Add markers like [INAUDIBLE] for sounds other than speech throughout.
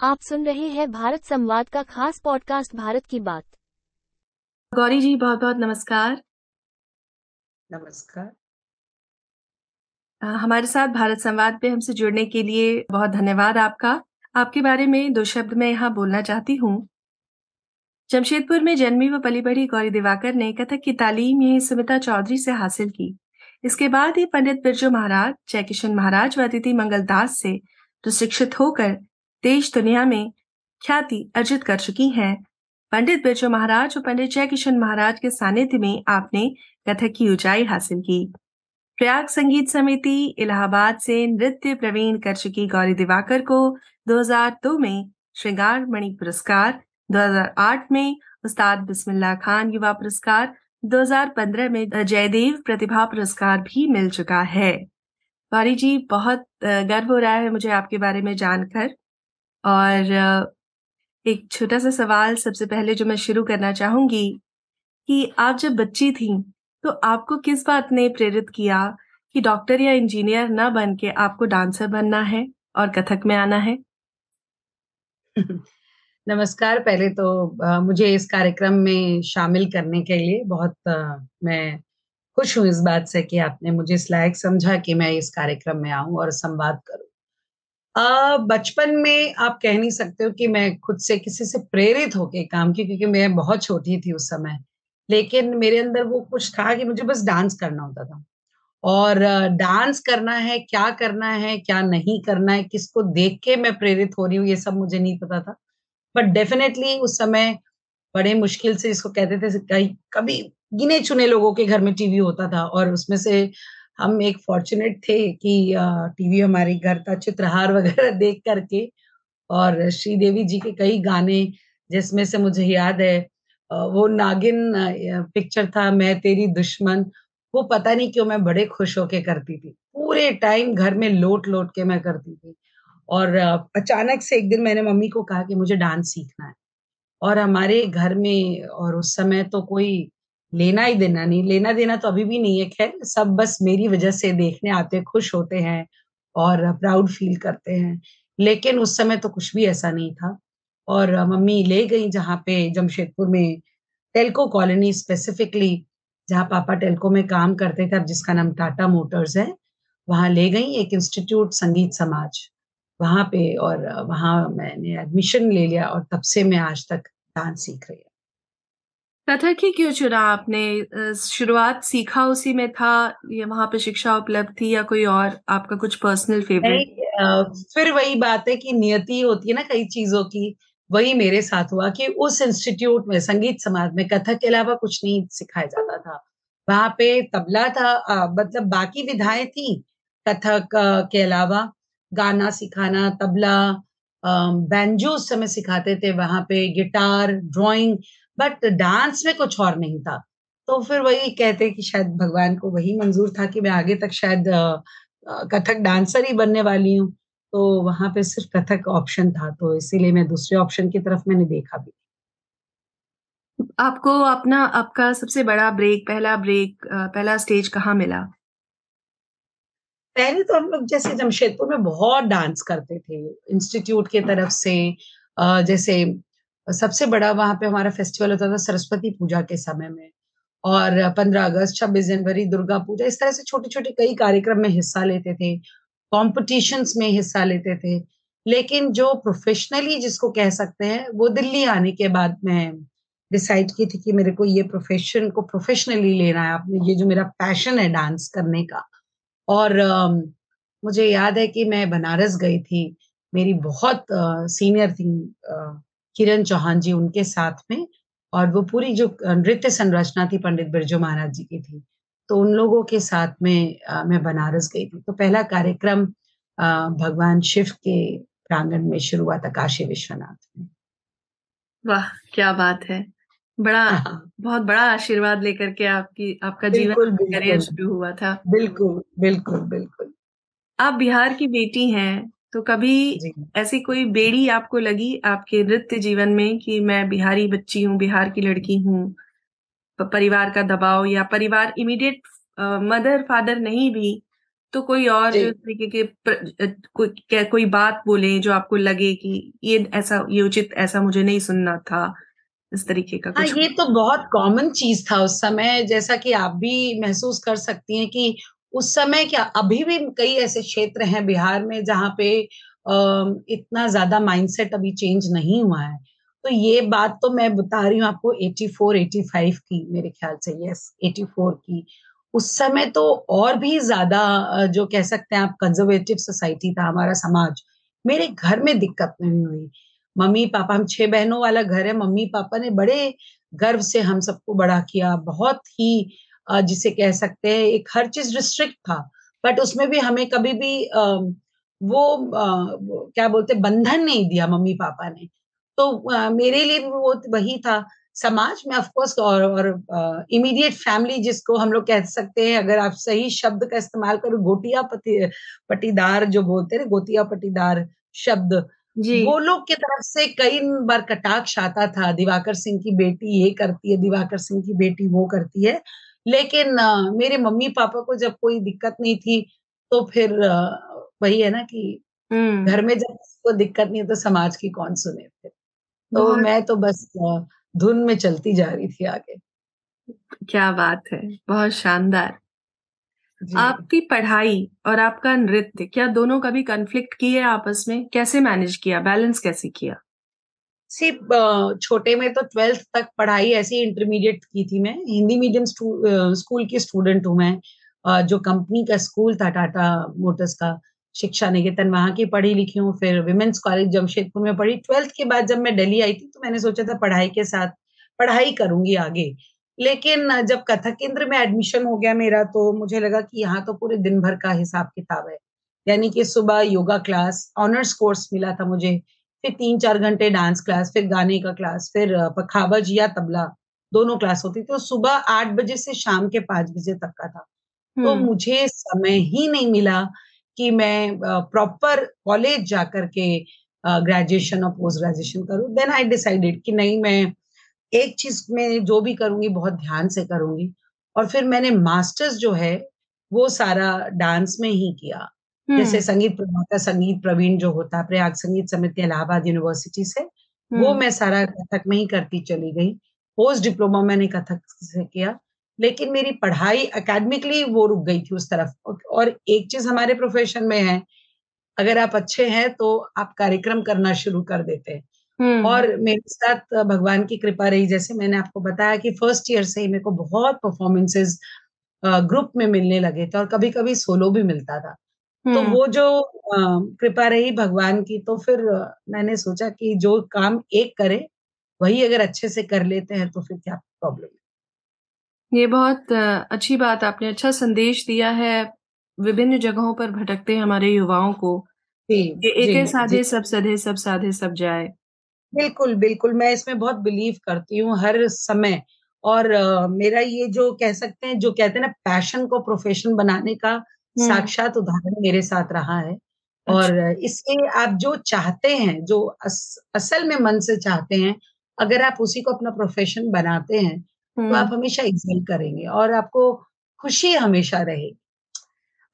आप सुन रहे हैं भारत संवाद का खास पॉडकास्ट भारत की बात। गौरी जी बहुत बहुत नमस्कार। नमस्कार। हमारे साथ भारत संवाद पे हमसे जुड़ने के लिए बहुत धन्यवाद आपका। आपके बारे में दो शब्द मैं यहाँ बोलना चाहती हूँ। जमशेदपुर में जन्मी व पली बढ़ी गौरी दिवाकर ने कथक की तालीम यही सुमिता चौधरी से हासिल की। इसके बाद ही पंडित बिरजू महाराज जयकिशन महाराज व अतिथि मंगल दास से प्रशिक्षित होकर देश दुनिया में ख्याति अर्जित कर चुकी हैं। पंडित बिरजू महाराज और पंडित जय किशन महाराज के सानिध्य में आपने कथक की ऊंचाई हासिल की। प्रयाग संगीत समिति इलाहाबाद से नृत्य प्रवीण कर चुकी गौरी दिवाकर को 2002 में श्रृंगार मणि पुरस्कार 2008 में उस्ताद बिस्मिल्ला खान युवा पुरस्कार 2015 में जयदेव प्रतिभा पुरस्कार भी मिल चुका है। गौरी जी, बहुत गर्व हो रहा है मुझे आपके बारे में जानकर। और एक छोटा सा सवाल सबसे पहले जो मैं शुरू करना चाहूँगी कि आप जब बच्ची थी तो आपको किस बात ने प्रेरित किया कि डॉक्टर या इंजीनियर ना बन के आपको डांसर बनना है और कथक में आना है? नमस्कार, पहले तो मुझे इस कार्यक्रम में शामिल करने के लिए बहुत मैं खुश हूँ इस बात से कि आपने मुझे इस लायक समझा कि मैं इस कार्यक्रम में आऊँ और संवाद करूँ। बचपन में आप कह नहीं सकते हो कि मैं खुद से किसी से प्रेरित होके काम की, क्योंकि मैं बहुत छोटी थी उस समय। लेकिन मेरे अंदर वो कुछ था कि मुझे बस डांस करना होता था। और डांस करना है, क्या करना है, क्या नहीं करना है, किसको देख के मैं प्रेरित हो रही हूँ, ये सब मुझे नहीं पता था। बट डेफिनेटली उस समय बड़े मुश्किल से जिसको कहते थे कभी गिने चुने लोगों के घर में टीवी होता था और उसमें से हम एक फॉर्चुनेट थे कि टीवी हमारे घर का चित्रहार [LAUGHS] वगैरह देख करके और श्रीदेवी जी के कई गाने जिसमें से मुझे याद है वो नागिन पिक्चर था, मैं तेरी दुश्मन, वो पता नहीं क्यों मैं बड़े खुश होके करती थी। पूरे टाइम घर में लोट लोट के मैं करती थी और अचानक से एक दिन मैंने मम्मी को कहा कि मुझे डांस सीखना है और हमारे घर में और उस समय तो कोई लेना ही देना नहीं। लेना देना तो अभी भी नहीं है। खैर, सब बस मेरी वजह से देखने आते खुश होते हैं और प्राउड फील करते हैं। लेकिन उस समय तो कुछ भी ऐसा नहीं था। और मम्मी ले गई जहाँ पे जमशेदपुर में टेल्को कॉलोनी स्पेसिफिकली जहाँ पापा टेल्को में काम करते थे। अब जिसका नाम टाटा मोटर्स है, वहाँ ले गई एक इंस्टीट्यूट संगीत समाज। वहाँ पे और वहाँ मैंने एडमिशन ले लिया और तब से मैं आज तक डांस सीख रही कथक ही क्यों चुना आपने? शुरुआत सीखा उसी में था, या वहाँ पे शिक्षा उपलब्ध थी, या कोई और आपका कुछ पर्सनल फेवरेट फिर वही बात है कि नियति होती है ना कई चीज़ों की, वही मेरे साथ हुआ कि उस इंस्टीट्यूट में, संगीत समाज में कथक के अलावा कुछ नहीं सिखाया जाता था। वहाँ पे तबला था मतलब बाकी विधाएँ थी, कथक के अलावा गाना सिखाना, तबला बैंजो उस समय सिखाते थे, वहाँ पे गिटार ड्राइंग बट डांस में कुछ और नहीं था। तो फिर वही कहते कि शायद भगवान को वही मंजूर था कि मैं आगे तक शायद कथक डांसर ही बनने वाली हूँ। तो वहाँ पे सिर्फ़ कथक ऑप्शन था तो इसीलिए मैं दूसरे ऑप्शन की तरफ़ मैंने देखा भी आपको अपना आपका सबसे बड़ा ब्रेक पहला ब्रेक पहला स्टेज कहाँ मिला? पहले तो हम लोग जैसे जमशेदपुर में बहुत डांस करते थे। इंस्टीट्यूट की तरफ़ से जैसे सबसे बड़ा वहाँ पे हमारा फेस्टिवल होता था सरस्वती पूजा के समय में। और पंद्रह अगस्त छब्बीस जनवरी दुर्गा पूजा इस तरह से छोटे छोटे कई कार्यक्रम में हिस्सा लेते थे कॉम्पिटिशन्स में हिस्सा लेते थे। लेकिन जो प्रोफेशनली जिसको कह सकते हैं वो दिल्ली आने के बाद मैं डिसाइड की थी कि मेरे को ये प्रोफेशन को प्रोफेशनली लेना है आपने ये जो मेरा पैशन है डांस करने का। और uh, मुझे याद है कि मैं बनारस गई थी मेरी बहुत सीनियर थी किरण चौहान जी उनके साथ में और वो पूरी जो नृत्य संरचना थी पंडित बिरजू महाराज जी की थी। तो उन लोगों के साथ में आ, मैं बनारस गई थी। तो पहला कार्यक्रम भगवान शिव के प्रांगण में शुरू हुआ था काशी विश्वनाथ में। वाह क्या बात है। बड़ा हाँ। बहुत बड़ा आशीर्वाद लेकर के आपकी आपका जीवन करियर शुरू हुआ था। बिल्कुल बिल्कुल बिल्कुल। आप बिहार की बेटी हैं तो कभी ऐसी कोई बेड़ी आपको लगी आपके नृत्य जीवन में कि मैं बिहारी बच्ची हूँ बिहार की लड़की हूँ परिवार का दबाव या परिवार इमीडिएट मदर फादर नहीं भी तो कोई और तरीके के कोई कोई बात बोले जो आपको लगे कि ये ऐसा ये उचित ऐसा मुझे नहीं सुनना था इस तरीके का हाँ ये तो बहुत कॉमन चीज़ था उस समय जैसा कि आप भी महसूस कर सकती हैं कि उस समय क्या, अभी भी कई ऐसे क्षेत्र हैं बिहार में जहाँ पे इतना ज़्यादा माइंडसेट अभी चेंज नहीं हुआ है। तो ये बात तो मैं बता रही हूँ आपको 84 85 की, मेरे ख्याल से यस 84 की। उस समय तो और भी ज़्यादा जो कह सकते हैं आप कंजर्वेटिव सोसाइटी था हमारा समाज, मेरे घर में दिक्कत नहीं हुई। मम्मी पापा, हम छह बहनों वाला घर है, मम्मी पापा ने बड़े गर्व से हम सबको बड़ा किया, बहुत ही जिसे कह सकते हैं एक हर चीज़ रिस्ट्रिक्ट था। बट उसमें भी हमें कभी भी वो क्या बोलते बंधन नहीं दिया मम्मी पापा ने। तो मेरे लिए भी वो वही था। समाज में ऑफकोर्स और और इमीडिएट फैमिली जिसको हम लोग कह सकते हैं अगर आप सही शब्द का इस्तेमाल करो गोटिया पति पटीदार जो बोलते हैं गोतिया पटीदार शब्द जी। वो लोग की तरफ़ से कई बार कटाक्ष आता था। दिवाकर सिंह की बेटी ये करती है दिवाकर सिंह की बेटी वो करती है। लेकिन uh, मेरे मम्मी पापा को जब कोई दिक्कत नहीं थी तो फिर uh, वही है ना कि घर में जब कोई दिक्कत नहीं है तो समाज की कौन सुने फिर? तो मैं तो बस धुन में चलती जा रही थी आगे। क्या बात है बहुत शानदार। आपकी पढ़ाई और आपका नृत्य क्या दोनों कभी कंफ्लिक्ट किए आपस में? कैसे मैनेज किया? बैलेंस कैसे किया? सिर्फ़ छोटे में तो ट्वेल्थ तक पढ़ाई ऐसी इंटरमीडिएट की थी मैं। हिंदी मीडियम स्कूल की स्टूडेंट हूँ मैं। जो कंपनी का स्कूल था टाटा मोटर्स का, शिक्षा निकेतन, वहाँ की पढ़ी लिखी हूँ। फिर विमेंस कॉलेज जमशेदपुर में पढ़ी। ट्वेल्थ के बाद जब मैं दिल्ली आई थी तो मैंने सोचा था पढ़ाई के साथ पढ़ाई करूँगी आगे। लेकिन जब कथक केंद्र में एडमिशन हो गया मेरा तो मुझे लगा कि यहाँ तो पूरे दिन भर का हिसाब किताब है। यानी कि सुबह योगा क्लास ऑनर्स कोर्स मिला था मुझे। फिर तीन चार घंटे डांस क्लास फिर गाने का क्लास फिर पखावज या तबला दोनों क्लास होती थी। तो सुबह आठ बजे से शाम के पाँच बजे तक का था। तो हम्म। मुझे समय ही नहीं मिला कि मैं प्रॉपर कॉलेज जाकर के ग्रेजुएशन और पोस्ट ग्रेजुएशन करूँ। देन आई डिसाइडेड कि नहीं मैं एक चीज़ में जो भी करूँगी बहुत ध्यान से करूँगी। और फिर मैंने मास्टर्स जो है वो सारा डांस में ही किया। जैसे संगीत प्रभाकर संगीत प्रवीण जो होता है प्रयाग संगीत समिति इलाहाबाद यूनिवर्सिटी से वो मैं सारा कथक में ही करती चली गई। पोस्ट डिप्लोमा मैंने कथक से किया लेकिन मेरी पढ़ाई अकेडमिकली वो रुक गई थी उस तरफ़। और एक चीज़ हमारे प्रोफेशन में है अगर आप अच्छे हैं तो आप कार्यक्रम करना शुरू कर देते हैं। हम्म। और मेरे साथ भगवान की कृपा रही जैसे मैंने आपको बताया कि फ़र्स्ट ईयर से ही मेरे को बहुत परफॉर्मेंसेस ग्रुप में मिलने लगे थे और कभी कभी सोलो भी मिलता था। तो हम्म। वो जो कृपा रही भगवान की तो फिर मैंने सोचा कि जो काम एक करे वही अगर अच्छे से कर लेते हैं तो फिर क्या प्रॉब्लम है ये बहुत अच्छी बात आपने अच्छा संदेश दिया है विभिन्न जगहों पर भटकते हमारे युवाओं को जी, एक जी, साधे सब सधे सब साधे सब जाए। बिल्कुल, बिल्कुल, मैं इसमें बहुत बिलीव करती हूँ हर समय और मेरा ये जो कह सकते हैं जो कहते हैं ना पैशन को प्रोफेशन बनाने का साक्षात उदाहरण मेरे साथ रहा है। अच्छा। और इसके आप जो चाहते हैं जो अस, असल में मन से चाहते हैं अगर आप उसी को अपना प्रोफेशन बनाते हैं तो आप हमेशा एग्जिल करेंगे और आपको खुशी हमेशा रहेगी।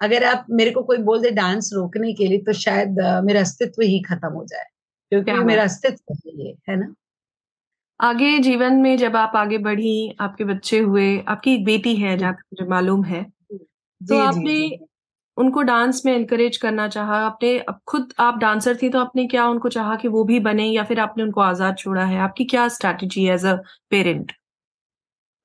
अगर आप मेरे को कोई बोल दे डांस रोकने के लिए तो शायद मेरा अस्तित्व ही खत्म हो जाए क्योंकि मेरा अस्तित्व है है ना? आगे जीवन में जब आप आगे बढ़ी आपके बच्चे हुए आपकी एक बेटी है जहाँ तक मुझे मालूम है तो आपने उनको डांस में एनकरेज करना चाहा। आपने अब खुद आप डांसर थी तो आपने क्या उनको चाहा कि वो भी बने या फिर आपने उनको आज़ाद छोड़ा है? आपकी क्या strategy as a parent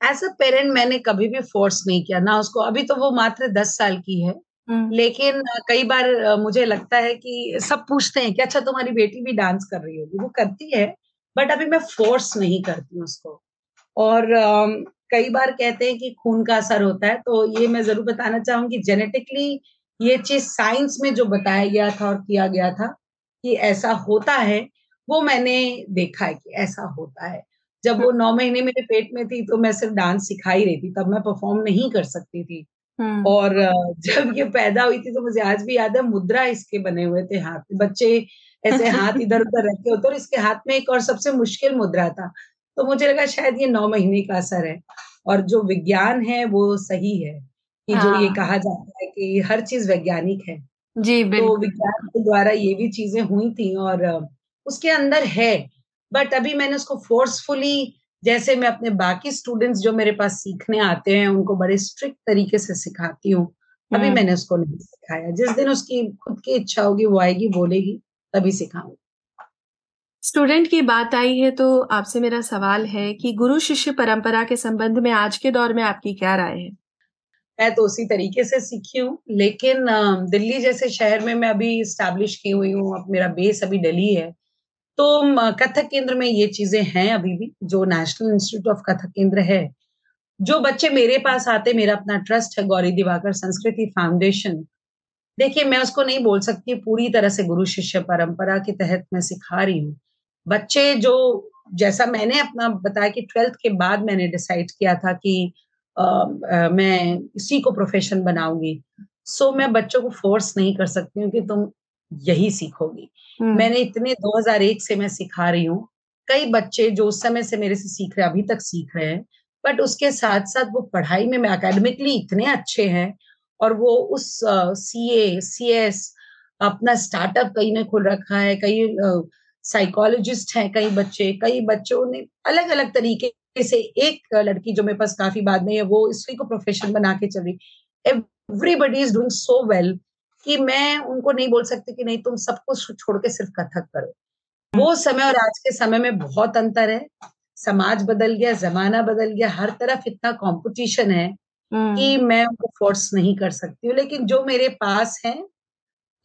as a parent मैंने कभी भी फोर्स नहीं किया। ना उसको अभी तो वो मात्र दस साल की है। हम्म। लेकिन कई बार मुझे लगता है कि सब पूछते हैं कि अच्छा तुम्हारी बेटी भी डांस कर रही होगी। वो करती है बट अभी मैं फोर्स नहीं करती उसको। और कई बार कहते हैं कि खून का असर होता है तो ये मैं ज़रूर बताना चाहूँगी। जेनेटिकली ये चीज़ साइंस में जो बताया गया था और किया गया था कि ऐसा होता है वो मैंने देखा है कि ऐसा होता है। जब वो नौ महीने मेरे पेट में थी तो मैं सिर्फ़ डांस सिखा ही रही थी तब मैं परफॉर्म नहीं कर सकती थी। हम्म। और जब ये पैदा हुई थी तो मुझे आज भी याद है मुद्रा इसके बने हुए थे हाथ बच्चे ऐसे हाथ [LAUGHS] इधर उधर रखे होते और इसके हाथ में एक और सबसे मुश्किल मुद्रा था। तो मुझे लगा शायद ये नौ महीने का असर है और जो विज्ञान है वो सही है। कि हाँ। जो ये हाँ। कहा जाता है कि हर चीज़ वैज्ञानिक है जी तो विज्ञान के द्वारा ये भी चीज़ें हुई थी और उसके अंदर है बट अभी मैंने उसको फोर्सफुली जैसे मैं अपने बाकी स्टूडेंट्स जो मेरे पास सीखने आते हैं उनको बड़े स्ट्रिक्ट तरीके से सिखाती हूँ अभी। मैंने उसको नहीं सिखाया जिस दिन उसकी खुद की इच्छा होगी वो आएगी बोलेगी तभी सिखाऊँगी स्टूडेंट की बात आई है तो आपसे मेरा सवाल है कि गुरु शिष्य परंपरा के संबंध में आज के दौर में आपकी क्या राय है मैं तो उसी तरीके से सीखी हूँ। लेकिन दिल्ली जैसे शहर में मैं अभी स्टैब्लिश की हुई हूँ, अब मेरा बेस अभी दिल्ली है। तो कथक केंद्र में ये चीज़ें हैं अभी भी, जो नेशनल इंस्टीट्यूट ऑफ़ कथक केंद्र है। जो बच्चे मेरे पास आते, मेरा अपना ट्रस्ट है, गौरी दिवाकर संस्कृति फाउंडेशन देखिए, मैं उसको नहीं बोल सकती, पूरी तरह से गुरु शिष्य परंपरा के तहत मैं सिखा रही हूँ। बच्चे जो, जैसा मैंने अपना बताया कि ट्वेल्थ के बाद मैंने डिसाइड किया था कि मैं इसी को प्रोफेशन बनाऊँगी। सो so, मैं बच्चों को फोर्स नहीं कर सकती हूँ कि तुम यही सीखोगी। हम्म। मैंने इतने 2001 से मैं सिखा रही हूँ। कई बच्चे जो उस समय से मेरे से सीख रहे अभी तक सीख रहे हैं बट उसके साथ साथ वो पढ़ाई में मैं अकेडमिकली इतने अच्छे हैं और वो उस सी ए सी एस अपना स्टार्टअप कई ने खोल रखा है कई साइकोलॉजिस्ट हैं कई बच्चे कई बच्चों ने अलग अलग तरीके से एक लड़की जो मेरे पास काफ़ी बाद में है वो इसी को प्रोफेशन बना के चल रही। Everybody is doing so well कि मैं उनको नहीं बोल सकती कि नहीं तुम सब कुछ छोड़ के सिर्फ़ कथक करो। वो समय और आज के समय में बहुत अंतर है। समाज बदल गया जमाना बदल गया हर तरफ़ इतना कंपटीशन है कि हम्म। मैं उनको फोर्स नहीं कर सकती हूँ। लेकिन जो मेरे पास है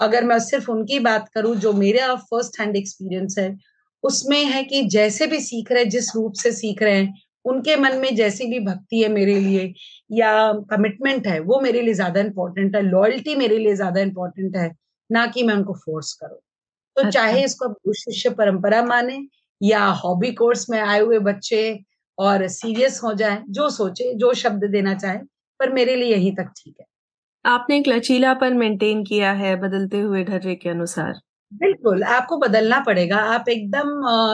अगर मैं सिर्फ़ उनकी बात करूँ जो मेरा फ़र्स्ट हैंड एक्सपीरियंस है उसमें है कि जैसे भी सीख रहे जिस रूप से सीख रहे हैं उनके मन में जैसी भी भक्ति है मेरे लिए या कमिटमेंट है वो मेरे लिए ज़्यादा इंपॉर्टेंट है लॉयल्टी मेरे लिए ज़्यादा इंपॉर्टेंट है ना कि मैं उनको फोर्स करूँ। तो अच्छा। चाहे इसको शिष्य परंपरा माने या हॉबी कोर्स में आए हुए बच्चे और सीरियस हो जाए जो सोचे जो शब्द देना चाहे पर मेरे लिए यही तक ठीक है। आपने एक लचीलापन मेंटेन किया है बदलते हुए ढर्रे के अनुसार। बिल्कुल आपको बदलना पड़ेगा। आप एकदम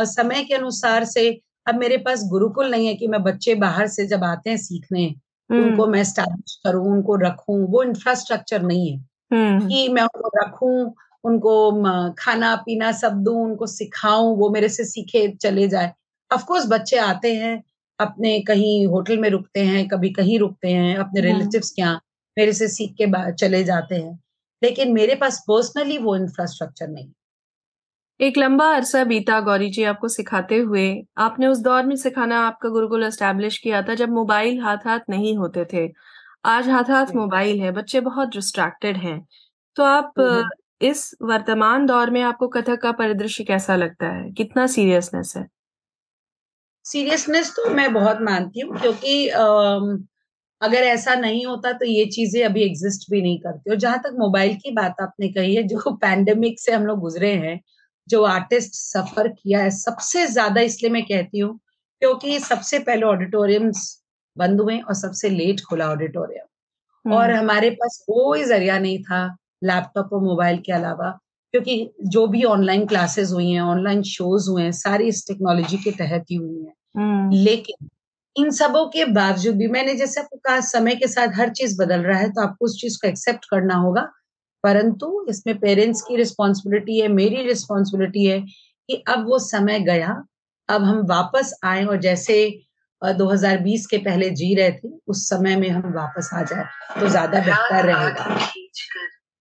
समय के अनुसार से अब मेरे पास गुरुकुल नहीं है कि मैं बच्चे बाहर से जब आते हैं सीखने उनको मैं स्टैब्लिश करूँ उनको रखूँ वो इंफ्रास्ट्रक्चर नहीं है कि मैं उनको रखूँ उनको खाना पीना सब दू उनको सिखाऊं वो मेरे से सीखे चले जाए। अफकोर्स बच्चे आते हैं अपने कहीं होटल में रुकते हैं कभी कहीं रुकते हैं अपने रिलेटिव्स के यहाँ मेरे से सीख के चले जाते हैं। लेकिन मेरे पास पर्सनली वो इंफ्रास्ट्रक्चर नहीं एक लंबा अरसा बीता गौरी जी आपको सिखाते हुए आपने उस दौर में सिखाना आपका गुरुकुल एस्टेब्लिश किया था जब मोबाइल हाथ हाथ नहीं होते थे। आज हाथ हाथ मोबाइल है बच्चे बहुत डिस्ट्रैक्टेड हैं। तो आप इस वर्तमान दौर में आपको कथक का परिदृश्य कैसा लगता है? कितना सीरियसनेस है? सीरियसनेस तो मैं बहुत मानती हूँ क्योंकि अगर ऐसा नहीं होता तो ये चीज़ें अभी एग्जिस्ट भी नहीं करती और जहाँ तक मोबाइल की बात आपने कही है जो पैंडेमिक से हम लोग गुजरे हैं जो आर्टिस्ट सफ़र किया है सबसे ज़्यादा इसलिए मैं कहती हूँ क्योंकि सबसे पहले ऑडिटोरियम्स बंद हुए और सबसे लेट खुला ऑडिटोरियम और हम्म। हमारे पास कोई ज़रिया नहीं था लैपटॉप और मोबाइल के अलावा क्योंकि जो भी ऑनलाइन क्लासेस हुई हैं ऑनलाइन शोज़ हुए हैं सारी इस टेक्नोलॉजी के तहत ही हुई हैं हम्म। लेकिन इन सबों के बावजूद भी मैंने जैसे आपको कहा समय के साथ हर चीज़ बदल रहा है तो आपको उस चीज़ को एक्सेप्ट करना होगा। परंतु इसमें पेरेंट्स की रिस्पॉन्सिबिलिटी है मेरी रिस्पॉन्सिबिलिटी है कि अब वो समय गया अब हम वापस आए और जैसे 2020 के पहले जी रहे थे उस समय में हम वापस आ जाए तो ज़्यादा बेहतर रहेगा।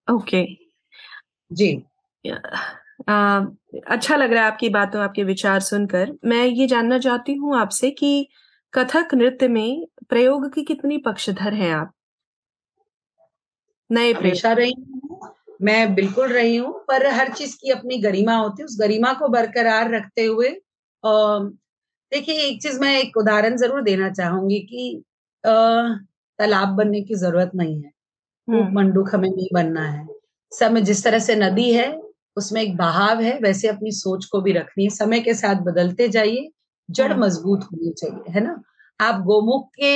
ओके जी। आ, अच्छा लग रहा है आपकी बातों आपके विचार सुनकर। मैं ये जानना चाहती हूँ आपसे कि कथक नृत्य में प्रयोग की कितनी पक्षधर हैं आप? नए हमेशा रही हूँ मैं बिल्कुल रही हूँ पर हर चीज़ की अपनी गरिमा होती है उस गरिमा को बरकरार रखते हुए देखिए एक चीज़ मैं एक उदाहरण ज़रूर देना चाहूँगी कि तालाब बनने की ज़रूरत नहीं है हम्म। मंडूक हमें नहीं बनना है। समय जिस तरह से नदी है उसमें एक बहाव है वैसे अपनी सोच को भी रखनी है समय के साथ बदलते जाइए जड़ हम्म। मज़बूत होनी चाहिए है ना? आप गोमुख के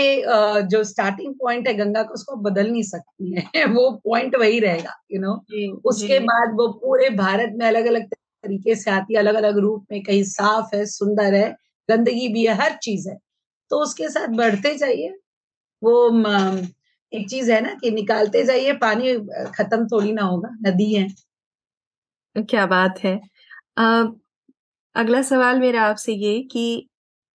जो स्टार्टिंग पॉइंट है गंगा का उसको बदल नहीं सकती है। [LAUGHS] वो पॉइंट वही रहेगा यू नो उसके बाद वो पूरे भारत में अलग अलग तरीके से आती है अलग अलग रूप में कहीं साफ़ है सुंदर है गंदगी भी है हर चीज़ है। तो उसके साथ बढ़ते जाइए। वो एक चीज़ है ना कि निकालते जाइए पानी खत्म थोड़ी ना होगा नदी है। क्या बात है। आ, अगला सवाल मेरा आपसे ये कि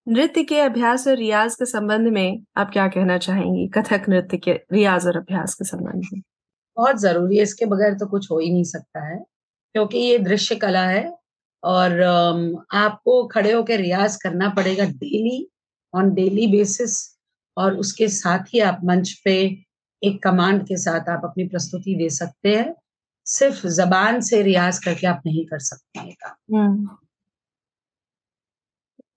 नृत्य के अभ्यास और रियाज के संबंध में आप क्या कहना चाहेंगी? कथक नृत्य के रियाज और अभ्यास के संबंध में। बहुत ज़रूरी है इसके बगैर तो कुछ हो ही नहीं सकता है क्योंकि ये दृश्य कला है और आपको खड़े होकर रियाज करना पड़ेगा डेली ऑन डेली बेसिस और उसके साथ ही आप मंच पे एक कमांड के साथ आप अपनी प्रस्तुति दे सकते हैं। सिर्फ़ जबान से रियाज करके आप नहीं कर सकते हैं काम।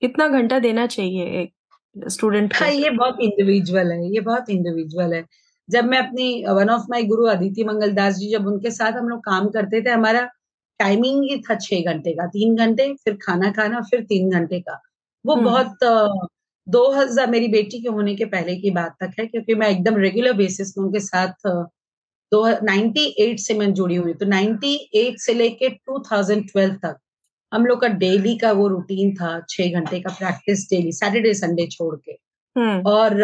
कितना घंटा देना चाहिए एक स्टूडेंट हाँ ये बहुत इंडिविजुअल है ये बहुत इंडिविजुअल है। जब मैं अपनी वन ऑफ़ माय गुरु अदिति मंगल दास जी जब उनके साथ हम लोग काम करते थे हमारा टाइमिंग ही था छह घंटे का। तीन घंटे फिर खाना खाना फिर तीन घंटे का। वो हम्म। बहुत दो हज़ार मेरी बेटी के होने के पहले की बात तक है क्योंकि मैं एकदम रेगुलर बेसिस में उनके साथ दो नाइनटी एट से मैं जुड़ी हुई तो नाइनटी एट से लेके टू थाउज़ेंड ट्वेल्व तक हम लोग का डेली का वो रूटीन था छह घंटे का प्रैक्टिस डेली सैटरडे संडे छोड़ के। हम्म। और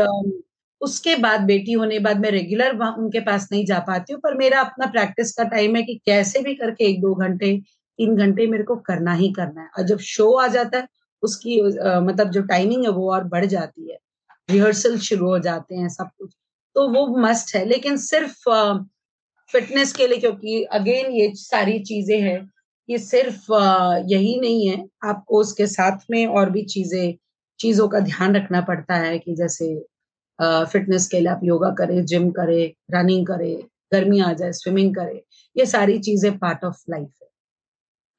उसके बाद बेटी होने बाद मैं रेगुलर उनके पास नहीं जा पाती हूँ पर मेरा अपना प्रैक्टिस का टाइम है कि कैसे भी करके एक दो घंटे तीन घंटे मेरे को करना ही करना है। और जब शो आ जाता है उसकी आ, मतलब जो टाइमिंग है वो और बढ़ जाती है। रिहर्सल शुरू हो जाते हैं सब कुछ। तो वो मस्ट है लेकिन सिर्फ़ फिटनेस के लिए क्योंकि अगेन ये सारी चीज़ें हैं ये सिर्फ़ यही नहीं है। आपको उसके साथ में और भी चीज़ें चीज़ों का ध्यान रखना पड़ता है कि जैसे फिटनेस के लिए आप योगा करें जिम करें रनिंग करें गर्मी आ जाए स्विमिंग करें ये सारी चीज़ें पार्ट ऑफ़ लाइफ है।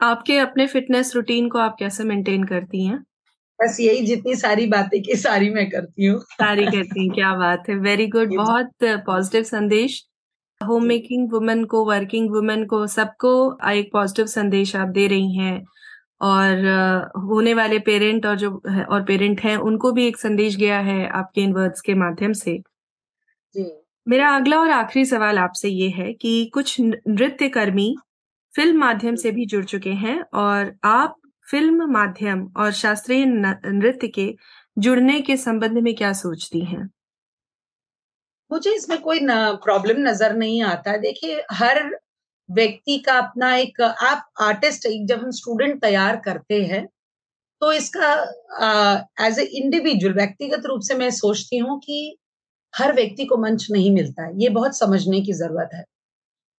आपके अपने फिटनेस रूटीन को आप कैसे मेंटेन करती हैं? बस यही जितनी सारी बातें की सारी मैं करती हूँ। सारी करती हैं क्या बात है। वेरी गुड [LAUGHS] बहुत पॉजिटिव संदेश। होम मेकिंग वुमेन को वर्किंग वुमेन को सबको एक पॉजिटिव संदेश आप दे रही हैं। और होने वाले पेरेंट और जो और पेरेंट हैं उनको भी एक संदेश गया है आपके इन वर्ड्स के माध्यम से। जी। मेरा अगला और आखिरी सवाल आपसे ये है कि कुछ नृत्य कर्मी फ़िल्म माध्यम से भी जुड़ चुके हैं और आप फ़िल्म माध्यम और शास्त्रीय नृत्य के जुड़ने के संबंध में क्या सोचती हैं? मुझे इसमें कोई प्रॉब्लम नज़र नहीं आता। देखिए, हर व्यक्ति का अपना एक, आप आर्टिस्ट जब हम स्टूडेंट तैयार करते हैं तो इसका एज ए इंडिविजुअल व्यक्तिगत रूप से मैं सोचती हूँ कि हर व्यक्ति को मंच नहीं मिलता। है ये बहुत समझने की ज़रूरत है।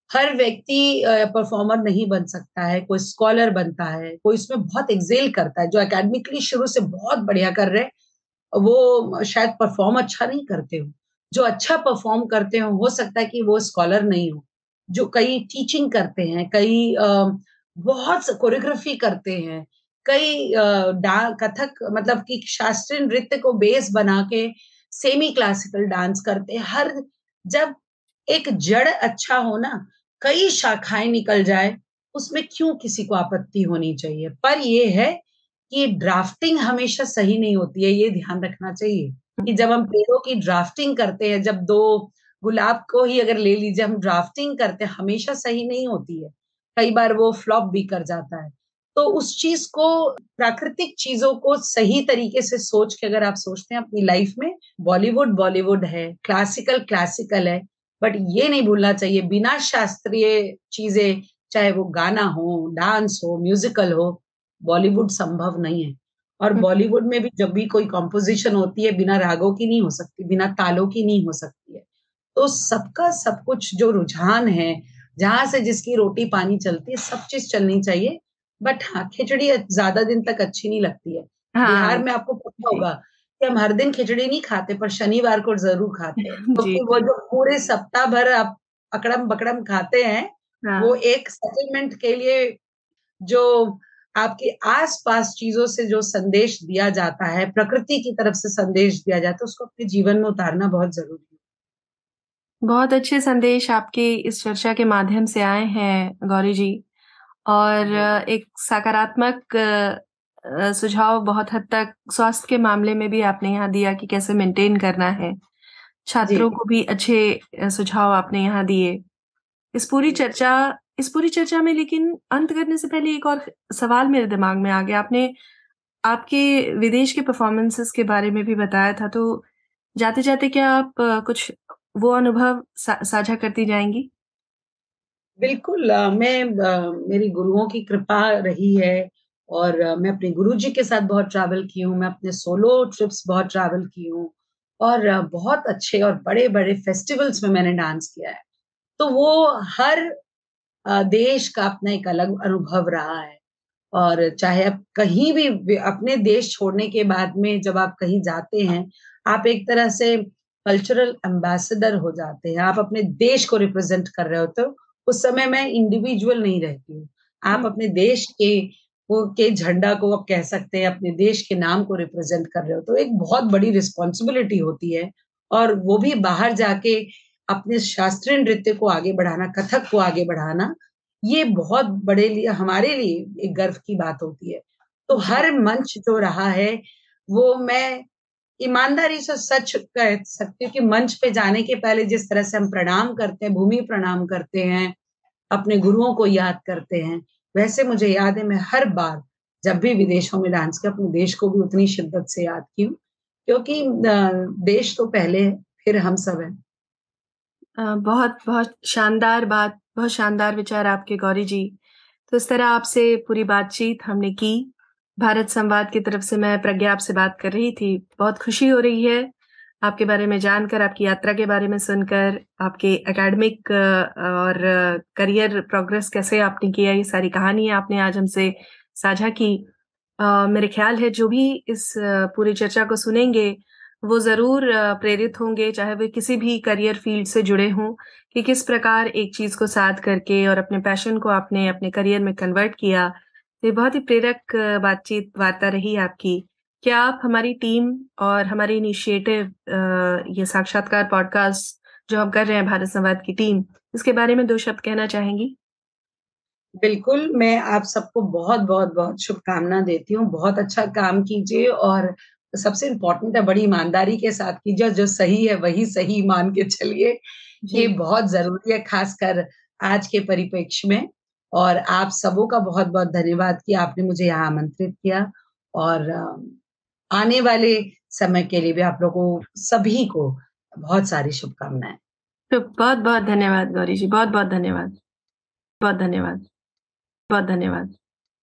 हर व्यक्ति परफॉर्मर नहीं बन सकता है, कोई स्कॉलर बनता है, कोई इसमें बहुत एक्सेल करता है, जो एकेडमिकली शुरू से बहुत बढ़िया कर रहे हैं, वो शायद परफॉर्म अच्छा नहीं करते हो। जो अच्छा परफॉर्म करते हो हो सकता है कि वो स्कॉलर नहीं हो, जो कई टीचिंग करते हैं, कई बहुत कोरियोग्राफी करते हैं, कई कथक मतलब कि शास्त्रीय नृत्य को बेस बना के सेमी क्लासिकल डांस करते हैं। हर, जब एक जड़ अच्छा हो ना, कई शाखाएँ निकल जाए, उसमें क्यों किसी को आपत्ति होनी चाहिए? पर यह है कि ड्राफ्टिंग हमेशा सही नहीं होती है, ये ध्यान रखना चाहिए। कि जब हम पेड़ों की ड्राफ्टिंग करते हैं, जब दो गुलाब को ही अगर ले लीजिए, हम ड्राफ्टिंग करते हैं, हमेशा सही नहीं होती है। कई बार वो फ्लॉप भी कर जाता है। तो उस चीज़ को, प्राकृतिक चीज़ों को सही तरीके से सोच के अगर आप सोचते हैं अपनी लाइफ में बॉलीवुड बॉलीवुड है क्लासिकल क्लासिकल है बट ये नहीं भूलना चाहिए, बिना शास्त्रीय चीज़ें, चाहे वो गाना हो डांस हो म्यूजिकल हो बॉलीवुड संभव नहीं है। और हम्म। बॉलीवुड में भी जब भी कोई कॉम्पोजिशन होती है बिना रागों की नहीं हो सकती बिना तालों की नहीं हो सकती है तो सबका सब कुछ जो रुझान है जहाँ से जिसकी रोटी पानी चलती है सब चीज़ चलनी चाहिए बट हाँ खिचड़ी ज़्यादा दिन तक अच्छी नहीं लगती है हाँ। बिहार में आपको पता होगा कि हम हर दिन खिचड़ी नहीं खाते पर शनिवार को ज़रूर खाते हैं [LAUGHS] तो वो जो पूरे सप्ताह भर आप अकड़म बकड़म खाते हैं हाँ। वो एक सेटलमेंट के लिए जो आपके आसपास चीज़ों से जो संदेश दिया जाता है प्रकृति की तरफ़ से संदेश दिया जाता है उसको अपने जीवन में उतारना बहुत ज़रूरी है। बहुत अच्छे संदेश आपके इस चर्चा के माध्यम से आए हैं गौरी जी। और एक सकारात्मक सुझाव बहुत हद तक स्वास्थ्य के मामले में भी आपने यहाँ दिया कि कैसे मेंटेन करना है। छात्रों को भी अच्छे सुझाव आपने यहाँ दिए। इस पूरी चर्चा इस पूरी चर्चा में लेकिन अंत करने से पहले एक और सवाल मेरे दिमाग में आ गया। आपने आपके विदेश के परफॉर्मेंसेस के बारे में भी बताया था तो जाते जाते क्या आप कुछ वो अनुभव सा, साझा करती जाएँगी? बिल्कुल मैं मेरी गुरुओं की कृपा रही है और मैं अपने गुरुजी के साथ बहुत ट्रैवल की हूँ मैं अपने सोलो ट्रिप्स बहुत ट्रैवल की हूँ और बहुत अच्छे और बड़े बड़े फेस्टिवल्स में मैंने डांस किया है। तो वो हर देश का अपना एक अलग अनुभव रहा है। और चाहे आप कहीं भी अपने देश छोड़ने के बाद में जब आप कहीं जाते हैं, आप एक तरह से कल्चरल एम्बेसडर हो जाते हैं। आप अपने देश को रिप्रेजेंट कर रहे होते हो। उस समय मैं इंडिविजुअल नहीं रहती हूँ। आप। अपने देश के, वो, के झंडा को आप कह सकते हैं, अपने देश के नाम को रिप्रेजेंट कर रहे हो। तो एक बहुत बड़ी रिस्पॉन्सिबिलिटी होती है। और वो भी बाहर जाके अपने शास्त्रीय नृत्य को आगे बढ़ाना, कथक को आगे बढ़ाना, ये बहुत बड़े लिए, हमारे लिए एक गर्व की बात होती है। तो हर मंच जो रहा है, वो मैं ईमानदारी से सच कह सकती हूँ कि मंच पे जाने के पहले जिस तरह से हम प्रणाम करते हैं, भूमि प्रणाम करते हैं, अपने गुरुओं को याद करते हैं, वैसे मुझे याद है, मैं हर बार जब भी विदेशों में डांस किया, अपने देश को भी उतनी शिद्दत से याद की हूँ, क्योंकि देश तो पहले है फिर हम सब है। बहुत बहुत शानदार बात, बहुत शानदार विचार आपके गौरी जी। तो इस तरह आपसे पूरी बातचीत हमने की। भारत संवाद की तरफ़ से मैं प्रज्ञा आपसे बात कर रही थी। बहुत खुशी हो रही है आपके बारे में जानकर, आपकी यात्रा के बारे में सुनकर, आपके एकेडमिक और करियर प्रोग्रेस कैसे आपने किया, ये सारी कहानी आपने आज हमसे साझा की। मेरे ख्याल है जो भी इस पूरी चर्चा को सुनेंगे वो ज़रूर प्रेरित होंगे, चाहे वे किसी भी करियर फ़ील्ड से जुड़े हों, कि किस प्रकार एक चीज़ को साथ करके और अपने पैशन को आपने अपने करियर में कन्वर्ट किया। ये बहुत ही प्रेरक बातचीत, वार्ता रही आपकी। क्या आप हमारी टीम और हमारी इनिशिएटिव ये साक्षात्कार पॉडकास्ट जो हम कर रहे हैं भारत संवाद की टीम इसके बारे में दो शब्द कहना चाहेंगी? बिल्कुल, मैं आप सबको बहुत बहुत बहुत शुभकामना देती हूँ। बहुत अच्छा काम कीजिए और सबसे इम्पोर्टेंट है बड़ी ईमानदारी के साथ कीजिए जो सही है वही सही मान के चलिए। ये बहुत ज़रूरी है खासकर आज के परिप्रेक्ष्य में। और आप सबों का बहुत बहुत धन्यवाद कि आपने मुझे यहाँ आमंत्रित किया। और आने वाले समय के लिए भी आप लोगों सभी को बहुत सारी शुभकामनाएँ। तो बहुत बहुत धन्यवाद गौरी जी बहुत बहुत धन्यवाद। बहुत धन्यवाद। बहुत धन्यवाद।